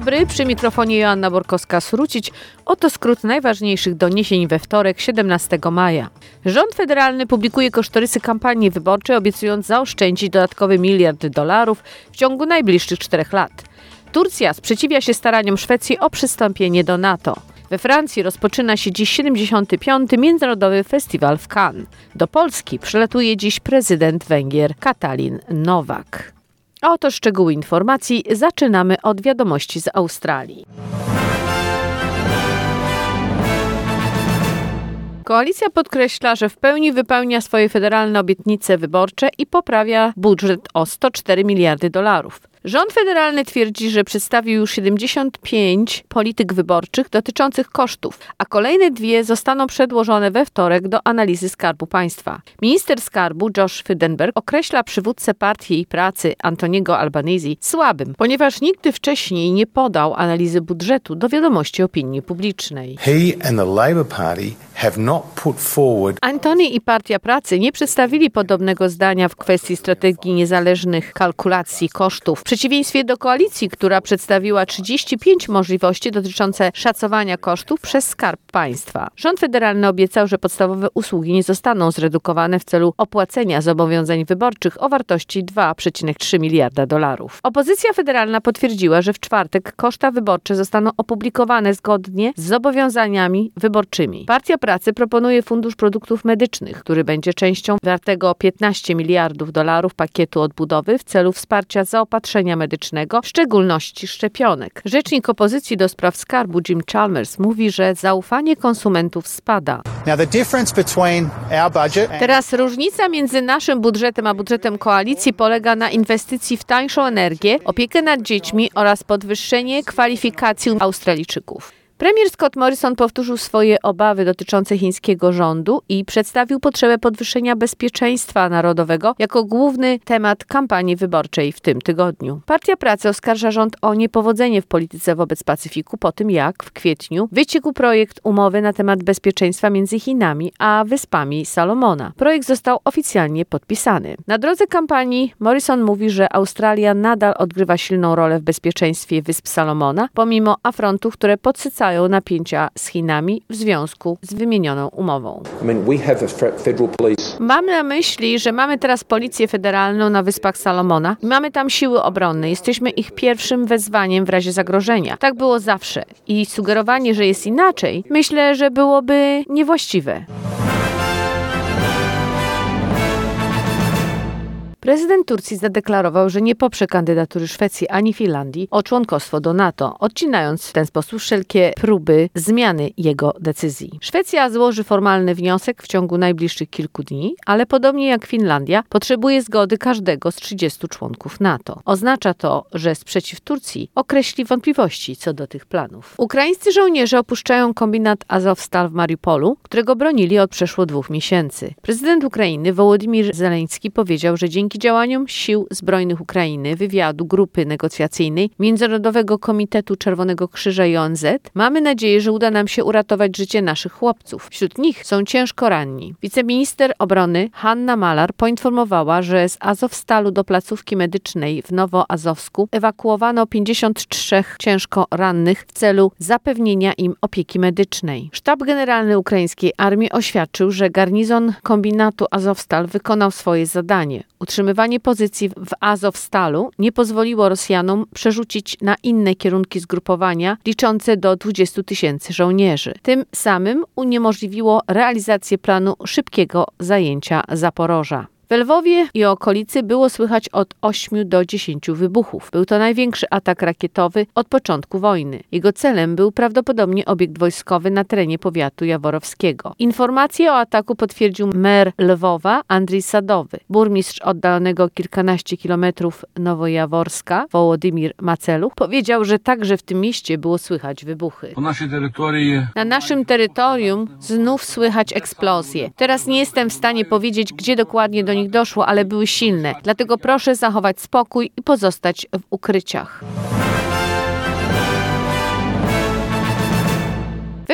Dobry, przy mikrofonie Joanna Borkowska-Srucić. Oto skrót najważniejszych doniesień we wtorek, 17 maja. Rząd federalny publikuje kosztorysy kampanii wyborczej, obiecując zaoszczędzić dodatkowy miliard dolarów w ciągu najbliższych czterech lat. Turcja sprzeciwia się staraniom Szwecji o przystąpienie do NATO. We Francji rozpoczyna się dziś 75. Międzynarodowy Festiwal w Cannes. Do Polski przylatuje dziś prezydent Węgier Katalin Nowak. A oto szczegóły informacji. Zaczynamy od wiadomości z Australii. Koalicja podkreśla, że w pełni wypełnia swoje federalne obietnice wyborcze i poprawia budżet o 104 miliardy dolarów. Rząd federalny twierdzi, że przedstawił już 75 polityk wyborczych dotyczących kosztów, a kolejne dwie zostaną przedłożone we wtorek do analizy Skarbu Państwa. Minister Skarbu Josh Frydenberg określa przywódcę partii pracy Antoniego Albanese słabym, ponieważ nigdy wcześniej nie podał analizy budżetu do wiadomości opinii publicznej. He and the Labour Party Antony i Partia Pracy nie przedstawili podobnego zdania w kwestii strategii niezależnych kalkulacji kosztów, w przeciwieństwie do koalicji, która przedstawiła 35 możliwości dotyczące szacowania kosztów przez Skarb Państwa. Rząd federalny obiecał, że podstawowe usługi nie zostaną zredukowane w celu opłacenia zobowiązań wyborczych o wartości 2,3 miliarda dolarów. Opozycja federalna potwierdziła, że w czwartek koszta wyborcze zostaną opublikowane zgodnie z zobowiązaniami wyborczymi. Partia Pracy proponuje Fundusz Produktów Medycznych, który będzie częścią wartego 15 miliardów dolarów pakietu odbudowy w celu wsparcia zaopatrzenia medycznego, w szczególności szczepionek. Rzecznik opozycji do spraw skarbu Jim Chalmers mówi, że zaufanie konsumentów spada. Teraz różnica między naszym budżetem a budżetem koalicji polega na inwestycji w tańszą energię, opiekę nad dziećmi oraz podwyższenie kwalifikacji Australijczyków. Premier Scott Morrison powtórzył swoje obawy dotyczące chińskiego rządu i przedstawił potrzebę podwyższenia bezpieczeństwa narodowego jako główny temat kampanii wyborczej w tym tygodniu. Partia Pracy oskarża rząd o niepowodzenie w polityce wobec Pacyfiku po tym, jak w kwietniu wyciekł projekt umowy na temat bezpieczeństwa między Chinami a Wyspami Salomona. Projekt został oficjalnie podpisany. Na drodze kampanii Morrison mówi, że Australia nadal odgrywa silną rolę w bezpieczeństwie Wysp Salomona, pomimo afrontów, które podsycają napięcia z Chinami w związku z wymienioną umową. Mamy na myśli, że mamy teraz policję federalną na Wyspach Salomona i mamy tam siły obronne. Jesteśmy ich pierwszym wezwaniem w razie zagrożenia. Tak było zawsze. I sugerowanie, że jest inaczej, myślę, że byłoby niewłaściwe. Prezydent Turcji zadeklarował, że nie poprze kandydatury Szwecji ani Finlandii o członkostwo do NATO, odcinając w ten sposób wszelkie próby zmiany jego decyzji. Szwecja złoży formalny wniosek w ciągu najbliższych kilku dni, ale podobnie jak Finlandia potrzebuje zgody każdego z 30 członków NATO. Oznacza to, że sprzeciw Turcji określi wątpliwości co do tych planów. Ukraińscy żołnierze opuszczają kombinat Azovstal w Mariupolu, którego bronili od przeszło dwóch miesięcy. Prezydent Ukrainy Wołodymir Zeleński powiedział, że dzięki działaniom sił zbrojnych Ukrainy, wywiadu, grupy negocjacyjnej, Międzynarodowego Komitetu Czerwonego Krzyża i ONZ, mamy nadzieję, że uda nam się uratować życie naszych chłopców. Wśród nich są ciężko ranni. Wiceminister obrony Hanna Malar poinformowała, że z Azowstalu do placówki medycznej w Nowoazowsku ewakuowano 53 ciężko rannych w celu zapewnienia im opieki medycznej. Sztab Generalny Ukraińskiej Armii oświadczył, że garnizon kombinatu Azowstal wykonał swoje zadanie. Utrzymywanie pozycji w Azowstalu nie pozwoliło Rosjanom przerzucić na inne kierunki zgrupowania liczące do 20 tysięcy żołnierzy. Tym samym uniemożliwiło realizację planu szybkiego zajęcia Zaporoża. W Lwowie i okolicy było słychać od 8 do 10 wybuchów. Był to największy atak rakietowy od początku wojny. Jego celem był prawdopodobnie obiekt wojskowy na terenie powiatu jaworowskiego. Informację o ataku potwierdził mer Lwowa Andrzej Sadowy. Burmistrz oddalonego kilkanaście kilometrów Nowojaworska Wołodymir Maceluch powiedział, że także w tym mieście było słychać wybuchy. Na naszym terytorium znów słychać eksplozje. Teraz nie jestem w stanie powiedzieć, gdzie dokładnie do nich doszło, ale były silne. Dlatego proszę zachować spokój i pozostać w ukryciach.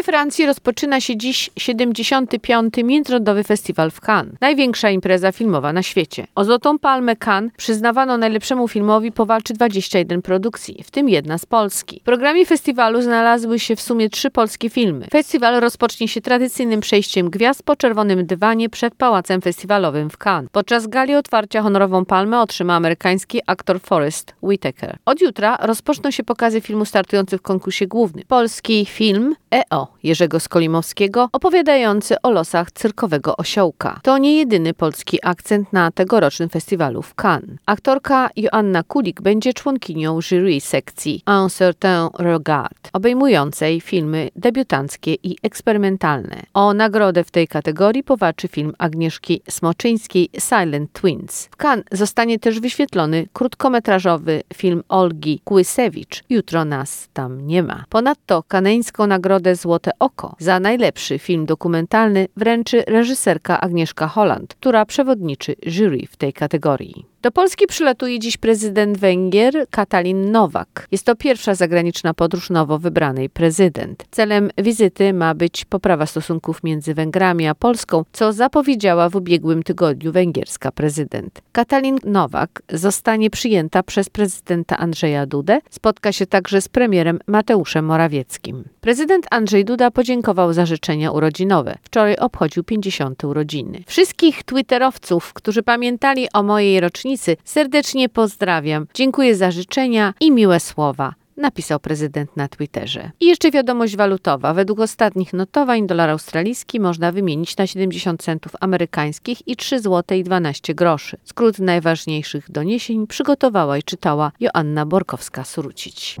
We Francji rozpoczyna się dziś 75. Międzynarodowy Festiwal w Cannes. Największa impreza filmowa na świecie. O Złotą Palmę Cannes przyznawano najlepszemu filmowi po walczy 21 produkcji, w tym jedna z Polski. W programie festiwalu znalazły się w sumie trzy polskie filmy. Festiwal rozpocznie się tradycyjnym przejściem gwiazd po czerwonym dywanie przed Pałacem Festiwalowym w Cannes. Podczas gali otwarcia honorową palmę otrzyma amerykański aktor Forrest Whitaker. Od jutra rozpoczną się pokazy filmu startujących w konkursie głównym. Polski film EO Jerzego Skolimowskiego opowiadający o losach cyrkowego osiołka. To nie jedyny polski akcent na tegorocznym festiwalu w Cannes. Aktorka Joanna Kulik będzie członkinią jury sekcji Un certain regard, obejmującej filmy debiutanckie i eksperymentalne. O nagrodę w tej kategorii powalczy film Agnieszki Smoczyńskiej Silent Twins. W Cannes zostanie też wyświetlony krótkometrażowy film Olgi Kłysewicz Jutro nas tam nie ma. Ponadto kaneńską nagrodę Złote Oko za najlepszy film dokumentalny wręczy reżyserka Agnieszka Holland, która przewodniczy jury w tej kategorii. Do Polski przylatuje dziś prezydent Węgier Katalin Nowak. Jest to pierwsza zagraniczna podróż nowo wybranej prezydent. Celem wizyty ma być poprawa stosunków między Węgrami a Polską, co zapowiedziała w ubiegłym tygodniu węgierska prezydent. Katalin Nowak zostanie przyjęta przez prezydenta Andrzeja Dudę, spotka się także z premierem Mateuszem Morawieckim. Prezydent Andrzej Duda podziękował za życzenia urodzinowe. Wczoraj obchodził 50 urodziny. Wszystkich twitterowców, którzy pamiętali o mojej rocznicy, serdecznie pozdrawiam. Dziękuję za życzenia i miłe słowa. Napisał prezydent na Twitterze. I jeszcze wiadomość walutowa. Według ostatnich notowań dolar australijski można wymienić na 70 centów amerykańskich i 3 zł i 12 groszy. Skrót najważniejszych doniesień przygotowała i czytała Joanna Borkowska-Surucić.